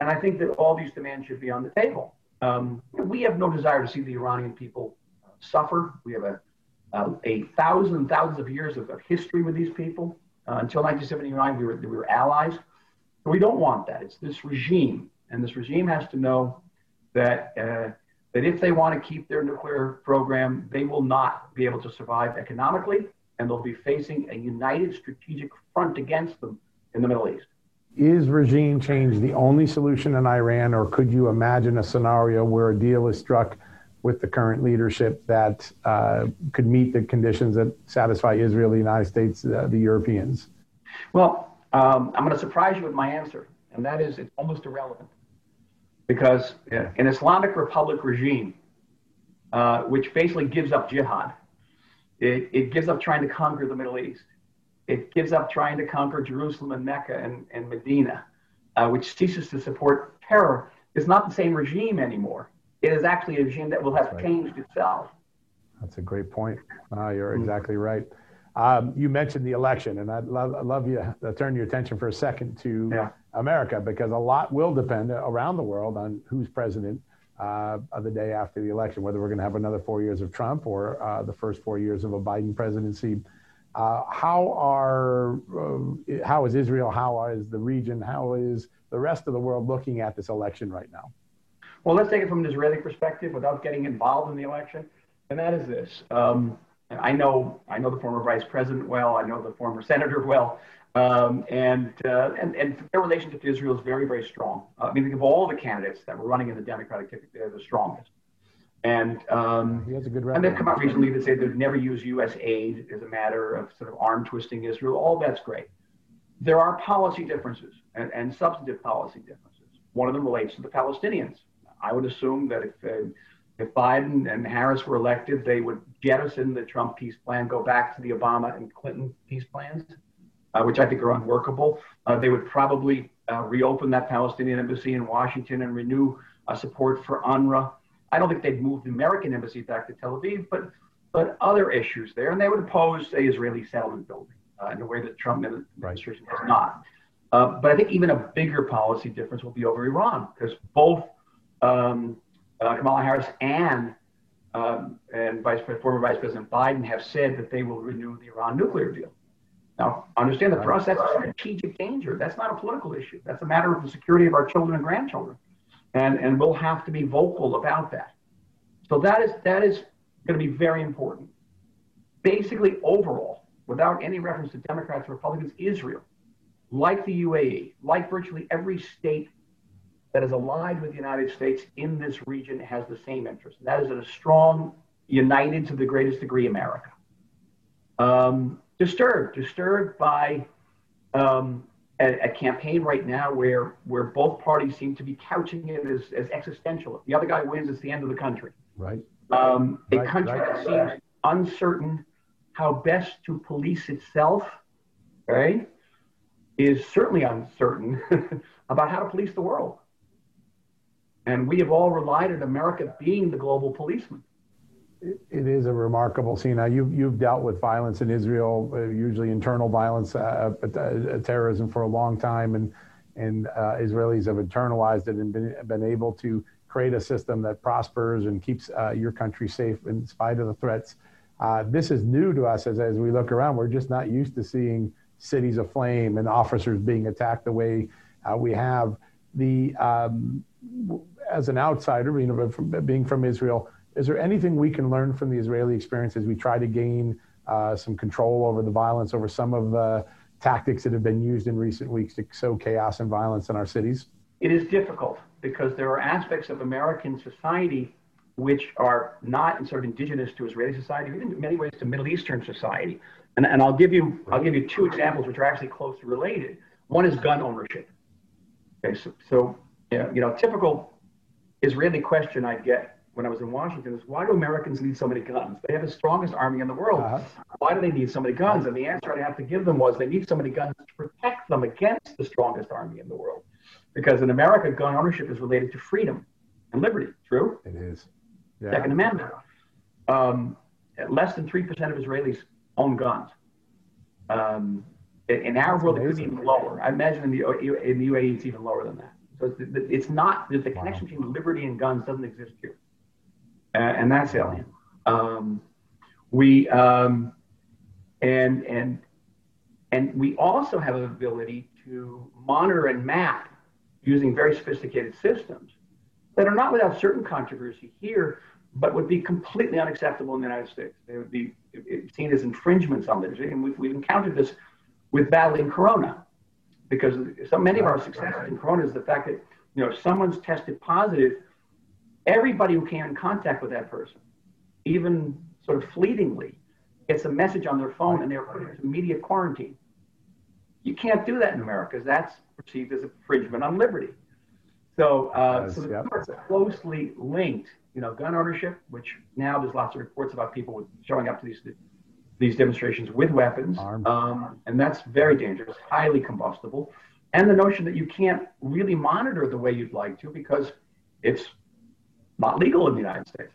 and I think that all these demands should be on the table. Um, we have no desire to see the Iranian people suffer. We have a, uh, a thousand, thousands of years of, of history with these people. Uh, until 1979, we were, we were allies. But we don't want that. It's this regime. And this regime has to know that, uh, that if they want to keep their nuclear program, they will not be able to survive economically, and they'll be facing a united strategic front against them in the Middle East is regime change the only solution in Iran, or could you imagine a scenario where a deal is struck with the current leadership that uh, could meet the conditions that satisfy Israel, the United States, uh, the Europeans? Well, um, I'm going to surprise you with my answer, and that is it's almost irrelevant. Because uh, an Islamic Republic regime, uh, which basically gives up jihad, it, it gives up trying to conquer the Middle East it gives up trying to conquer Jerusalem and Mecca and, and Medina, uh, which ceases to support terror, is not the same regime anymore. It is actually a regime that will have right. changed itself. That's a great point. Uh, you're mm-hmm. exactly right. Um, you mentioned the election, and I'd love, I'd love you to turn your attention for a second to yeah. America because a lot will depend around the world on who's president uh, the day after the election, whether we're going to have another four years of Trump or uh, the first four years of a Biden presidency. Uh, how are uh, how is Israel? How is the region? How is the rest of the world looking at this election right now? Well, let's take it from an Israeli perspective without getting involved in the election, and that is this. Um, I know I know the former vice president well. I know the former senator well, um, and, uh, and and their relationship to Israel is very very strong. I mean, think of all the candidates that were running in the Democratic ticket, they're the strongest. And um, he has a good And they've come out recently to say they'd never use U.S. aid as a matter of sort of arm twisting Israel. All that's great. There are policy differences and, and substantive policy differences. One of them relates to the Palestinians. I would assume that if uh, if Biden and Harris were elected, they would jettison the Trump peace plan, go back to the Obama and Clinton peace plans, uh, which I think are unworkable. Uh, they would probably uh, reopen that Palestinian embassy in Washington and renew uh, support for UNRWA. I don't think they'd move the American embassy back to Tel Aviv, but but other issues there, and they would oppose a Israeli settlement building uh, in a way that the Trump administration right. has not. Uh, but I think even a bigger policy difference will be over Iran because both um, uh, Kamala Harris and um, and Vice former Vice President Biden have said that they will renew the Iran nuclear deal. Now, understand that for us, that's a strategic danger. That's not a political issue. That's a matter of the security of our children and grandchildren and and we'll have to be vocal about that. So that is that is going to be very important. Basically, overall, without any reference to Democrats or Republicans, Israel, like the UAE, like virtually every state that is allied with the United States in this region, has the same interest. And that is a strong, united to the greatest degree America. Um, disturbed, disturbed by um, a, a, campaign right now where where both parties seem to be couching it as, as existential. If the other guy wins, it's the end of the country. Right. Um, a country right. that seems uncertain how best to police itself, right, is certainly uncertain about how to police the world. And we have all relied on America being the global policeman it is a remarkable scene. Now, you've, you've dealt with violence in Israel, uh, usually internal violence, uh, uh, uh, terrorism for a long time. And and uh, Israelis have internalized it and been, been able to create a system that prospers and keeps uh, your country safe in spite of the threats. Uh, this is new to us as, as we look around. We're just not used to seeing cities aflame and officers being attacked the way uh, we have. The um, as an outsider, you know, from, being from Israel, is there anything we can learn from the Israeli experience as we try to gain uh, some control over the violence, over some of the tactics that have been used in recent weeks to sow chaos and violence in our cities? It is difficult because there are aspects of American society which are not sort of indigenous to Israeli society, even in many ways to Middle Eastern society. And, and I'll give you I'll give you two examples which are actually closely related. One is gun ownership. Okay, so, so you know, typical Israeli question I get when I was in Washington is why do Americans need so many guns? They have the strongest army in the world. Uh-huh. Why do they need so many guns? And the answer I have to give them was they need so many guns to protect them against the strongest army in the world. Because in America, gun ownership is related to freedom and liberty. True? It is. Yeah. Second Amendment. Um, less than 3% of Israelis own guns. Um, in our world, it could be even lower. I imagine in the, in the UAE, it's even lower than that. So it's, it's not, the connection wow. between liberty and guns doesn't exist here. Uh, and that's alien. Um, we, um, and, and, and we also have an ability to monitor and map using very sophisticated systems that are not without certain controversy here, but would be completely unacceptable in the United States. They would be seen as infringements on liberty. And we've, we've encountered this with battling Corona, because so many of our successes in Corona is the fact that you know if someone's tested positive, everybody who came in contact with that person, even sort of fleetingly, gets a message on their phone and they're put into immediate quarantine. You can't do that in America because that's perceived as a infringement on liberty. So, uh, so the yep. two are closely linked. You know, gun ownership, which now there's lots of reports about people showing up to these these demonstrations with weapons, um, and that's very dangerous, highly combustible. And the notion that you can't really monitor the way you'd like to because it's not legal in the United States.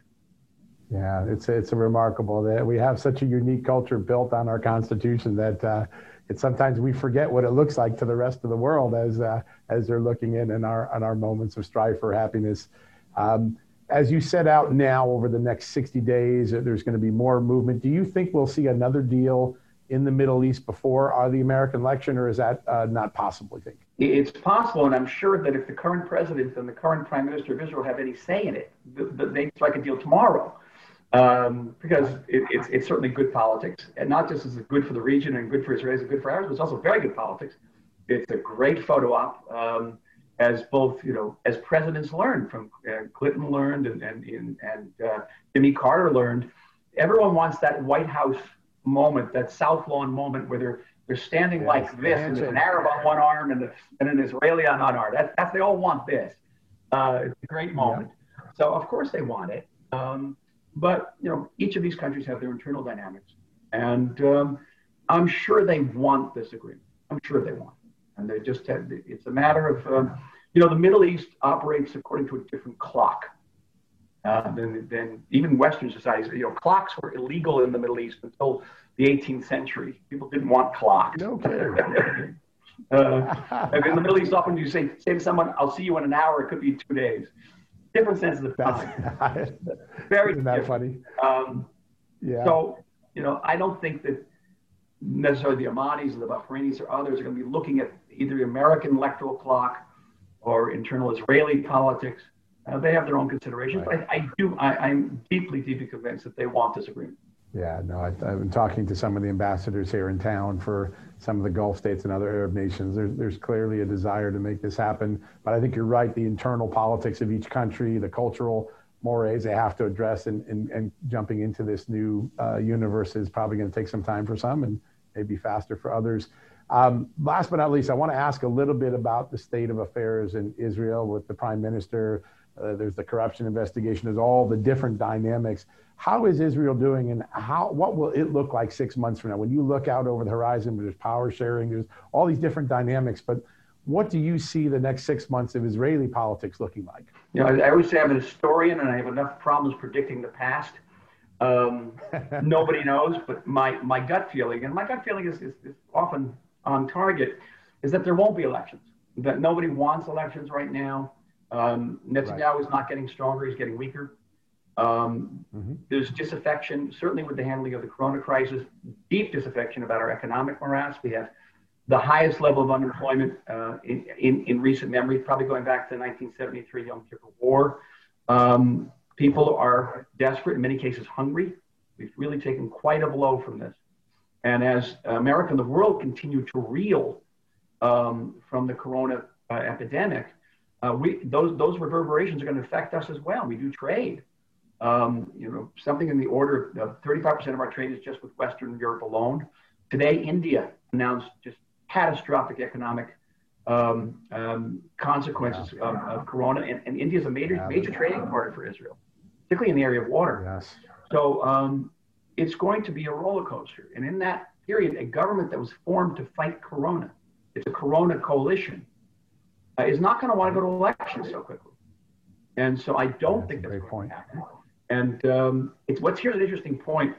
Yeah, it's it's remarkable that we have such a unique culture built on our Constitution that uh, it's sometimes we forget what it looks like to the rest of the world as uh, as they're looking in in our on our moments of strife for happiness. Um, as you set out now over the next 60 days, there's going to be more movement. Do you think we'll see another deal in the Middle East before uh, the American election, or is that uh, not possible, I think? It's possible, and I'm sure that if the current president and the current prime minister of Israel have any say in it, they strike a deal tomorrow. Um, because it, it's, it's certainly good politics, and not just is it good for the region and good for Israelis and good for ours, but it's also very good politics. It's a great photo op. Um, as both, you know, as presidents learned from uh, Clinton learned and and and uh, Jimmy Carter learned, everyone wants that White House moment, that South Lawn moment where they're they're standing yes, like this, and there's an Arab on one arm and, the, and an Israeli on another arm. That's, that's they all want this. Uh, it's a great moment. Yeah. So of course they want it. Um, but you know, each of these countries have their internal dynamics, and um, I'm sure they want this agreement. I'm sure they want. And they just had, it's a matter of, um, you know, the Middle East operates according to a different clock uh, than, than even Western societies. You know, clocks were illegal in the Middle East until the 18th century. People didn't want clocks. No uh, in the Middle East, often you say, say to someone, I'll see you in an hour, it could be two days. Different sense of time. Very Isn't that funny? Um, yeah. So, you know, I don't think that necessarily the Omanis or the Bahrainis or others are going to be looking at either the American electoral clock or internal Israeli politics. Uh, they have their own considerations, right. but I, I do. I, am deeply, deeply convinced that they want this agreement. Yeah, no, I, have been talking to some of the ambassadors here in town for some of the Gulf states and other Arab nations. There's, there's clearly a desire to make this happen, but I think you're right. The internal politics of each country, the cultural mores they have to address, and, and, and jumping into this new uh, universe is probably going to take some time for some and maybe faster for others. Um, last but not least, I want to ask a little bit about the state of affairs in Israel with the prime minister. Uh, there's the corruption investigation. There's all the different dynamics. How is Israel doing, and how what will it look like six months from now? When you look out over the horizon, there's power sharing. There's all these different dynamics. But what do you see the next six months of Israeli politics looking like? You know, I always say I'm a historian, and I have enough problems predicting the past. Um, nobody knows, but my my gut feeling, and my gut feeling is, is, is often on target is that there won't be elections. that nobody wants elections right now. Um, Netanyahu right. is not getting stronger; he's getting weaker. Um, mm-hmm. There's disaffection, certainly with the handling of the corona crisis, deep disaffection about our economic morass. We have the highest level of unemployment uh, in, in, in, recent memory, probably going back to the 1973 Yom Kippur War. Um, people are desperate, in many cases hungry. We've really taken quite a blow from this. And as America and the world continue to reel um, from the corona uh, epidemic, uh, we, those, those reverberations are going to affect us as well. We do trade. Um, you know, something in the order of 35% of our trade is just with Western Europe alone. Today, India announced just catastrophic economic um, um, consequences yeah. of, of, corona, and, and India is a major, yeah, major trading partner for Israel, particularly in the area of water. Yes. So um, it's going to be a roller coaster. And in that period, a government that was formed to fight corona, it's a corona coalition, uh, is not going to want to go to elections so quickly. And so I don't that's think that's going point. to happen. And um, it's what's here's an interesting point,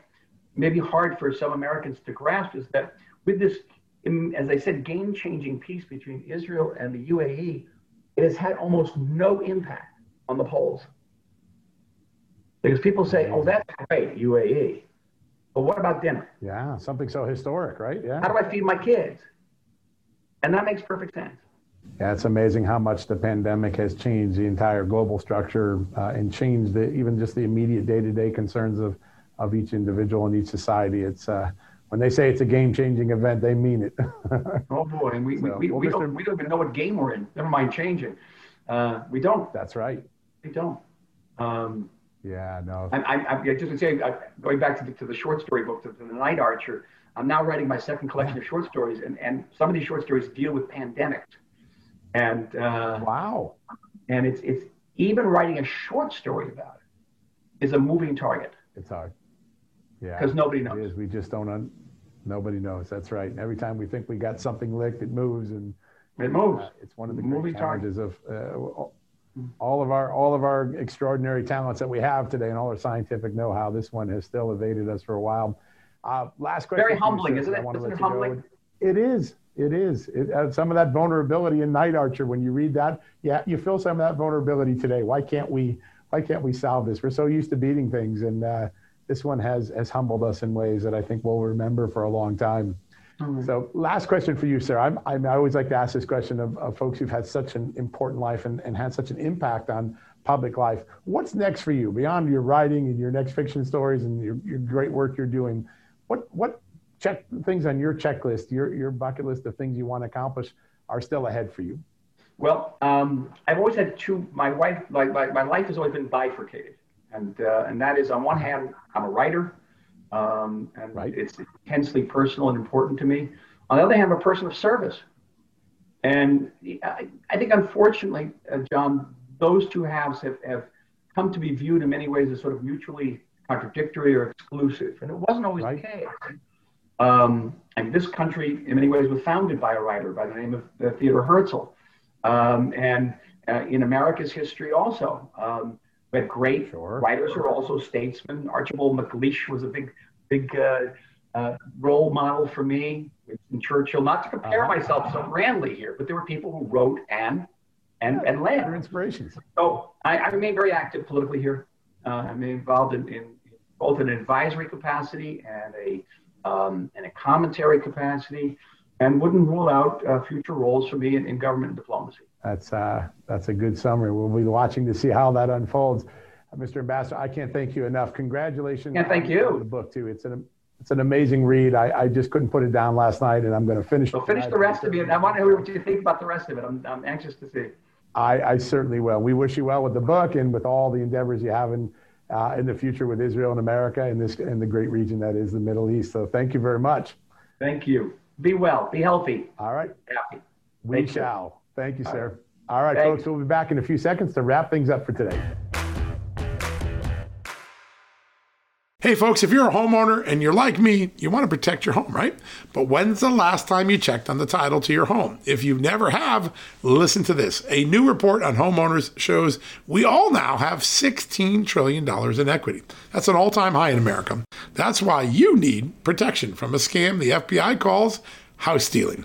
maybe hard for some Americans to grasp, is that with this, as I said, game-changing peace between Israel and the UAE, it has had almost no impact on the polls. Because people say, "Oh, that's great, UAE," but what about dinner? Yeah, something so historic, right? Yeah. How do I feed my kids? And that makes perfect sense. Yeah, it's amazing how much the pandemic has changed the entire global structure uh, and changed the, even just the immediate day-to-day concerns of, of each individual and each society. It's uh, when they say it's a game-changing event, they mean it. oh boy, and we, so, we, we, well, we, don't, we don't even know what game we're in. Never mind changing. Uh, we don't. That's right. We don't. Um, yeah, no. I'm, I, I just say, I, going back to the, to the short story book, to, to the Night Archer. I'm now writing my second collection of short stories, and, and some of these short stories deal with pandemics. And uh, wow, and it's it's even writing a short story about it is a moving target. It's hard. Yeah, because nobody knows. It is. We just don't. Un- nobody knows. That's right. And every time we think we got something licked, it moves and it moves. Uh, it's one of the moving challenges target. of. Uh, all of our all of our extraordinary talents that we have today and all our scientific know-how. This one has still evaded us for a while. Uh, last question. Very humbling, isn't it? Isn't it humbling? It is. It is. It, uh, some of that vulnerability in Night Archer. When you read that, yeah, you feel some of that vulnerability today. Why can't we? Why can't we solve this? We're so used to beating things, and uh, this one has has humbled us in ways that I think we'll remember for a long time. Mm-hmm. So, last question for you, sir. I'm, I'm, i always like to ask this question of, of folks who've had such an important life and, and had such an impact on public life. What's next for you beyond your writing and your next fiction stories and your, your great work you're doing? What what check things on your checklist, your your bucket list of things you want to accomplish are still ahead for you? Well, um, I've always had two. My wife, like my, my life has always been bifurcated, and uh, and that is on one hand, I'm a writer, um, and right. it's intensely personal and important to me. On the other hand, I'm a person of service, and I, I think unfortunately, uh, John, those two halves have have come to be viewed in many ways as sort of mutually contradictory or exclusive, and it wasn't always right. the case. Um, and this country, in many ways, was founded by a writer by the name of uh, Theodore Herzl. Um, and uh, in America's history, also, um, we had great sure. writers who are also statesmen. Archibald MacLeish was a big, big uh, uh role model for me. In Churchill, not to compare uh-huh. myself so grandly here, but there were people who wrote and and yeah, and led. inspirations. So I, I, remain very active politically here. Uh, I'm involved in, in both an advisory capacity and a um, in a commentary capacity, and wouldn't rule out uh, future roles for me in, in government and diplomacy. That's uh, that's a good summary. We'll be watching to see how that unfolds. Uh, Mr. Ambassador, I can't thank you enough. Congratulations! Yeah, thank you. The book too. It's an it's an amazing read. I, I just couldn't put it down last night, and I'm going to finish. Well, finish the rest of it. I want to hear what you think about the rest of it. I'm I'm anxious to see. I, I certainly will. We wish you well with the book and with all the endeavors you have in uh, in the future with Israel and America and this in the great region that is the Middle East. So thank you very much. Thank you. Be well. Be healthy. All right. Happy. We thank shall. You. Thank you, sir. All right, folks. We'll be back in a few seconds to wrap things up for today. Hey, folks, if you're a homeowner and you're like me, you want to protect your home, right? But when's the last time you checked on the title to your home? If you never have, listen to this. A new report on homeowners shows we all now have $16 trillion in equity. That's an all time high in America. That's why you need protection from a scam the FBI calls house stealing.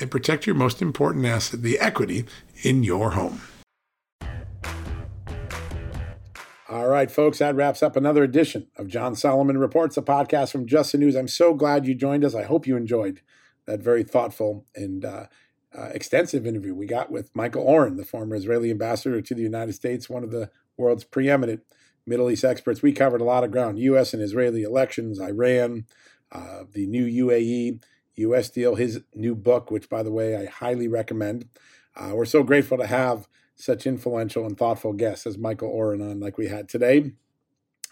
and protect your most important asset, the equity in your home. All right, folks, that wraps up another edition of John Solomon Reports, a podcast from Just the News. I'm so glad you joined us. I hope you enjoyed that very thoughtful and uh, uh, extensive interview we got with Michael Oren, the former Israeli ambassador to the United States, one of the world's preeminent Middle East experts. We covered a lot of ground U.S. and Israeli elections, Iran, uh, the new UAE U.S. deal, his new book, which, by the way, I highly recommend. Uh, we're so grateful to have such influential and thoughtful guests as Michael Oren on, like we had today.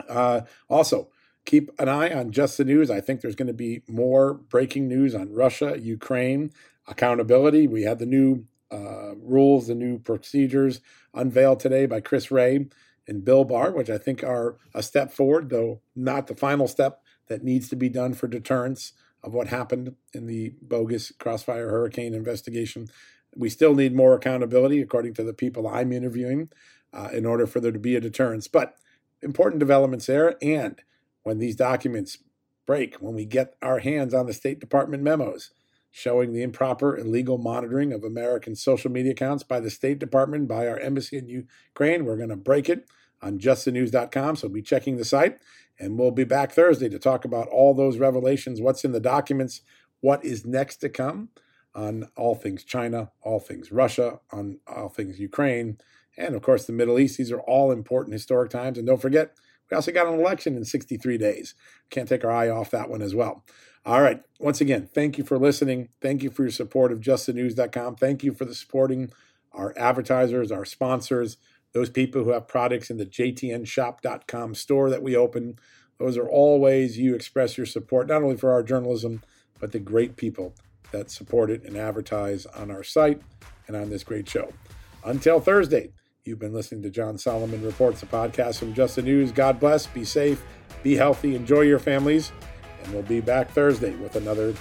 Uh, also, keep an eye on Just the News. I think there's going to be more breaking news on Russia, Ukraine, accountability. We had the new uh, rules, the new procedures unveiled today by Chris Wray and Bill Barr, which I think are a step forward, though not the final step that needs to be done for deterrence of what happened in the bogus Crossfire Hurricane investigation. We still need more accountability, according to the people I'm interviewing, uh, in order for there to be a deterrence. But important developments there. And when these documents break, when we get our hands on the State Department memos, showing the improper illegal monitoring of American social media accounts by the State Department, by our embassy in Ukraine. We're going to break it on justthenews.com. So be checking the site. And we'll be back Thursday to talk about all those revelations, what's in the documents, what is next to come on all things China, all things Russia, on all things Ukraine, and of course the Middle East. These are all important historic times. And don't forget, we also got an election in 63 days. Can't take our eye off that one as well. All right. Once again, thank you for listening. Thank you for your support of justthenews.com. Thank you for the supporting our advertisers, our sponsors, those people who have products in the jtnshop.com store that we open. Those are all ways you express your support, not only for our journalism, but the great people that support it and advertise on our site and on this great show. Until Thursday, you've been listening to John Solomon Reports, a podcast from Just the News. God bless, be safe, be healthy, enjoy your families. And we'll be back Thursday with another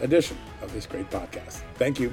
edition of this great podcast. Thank you.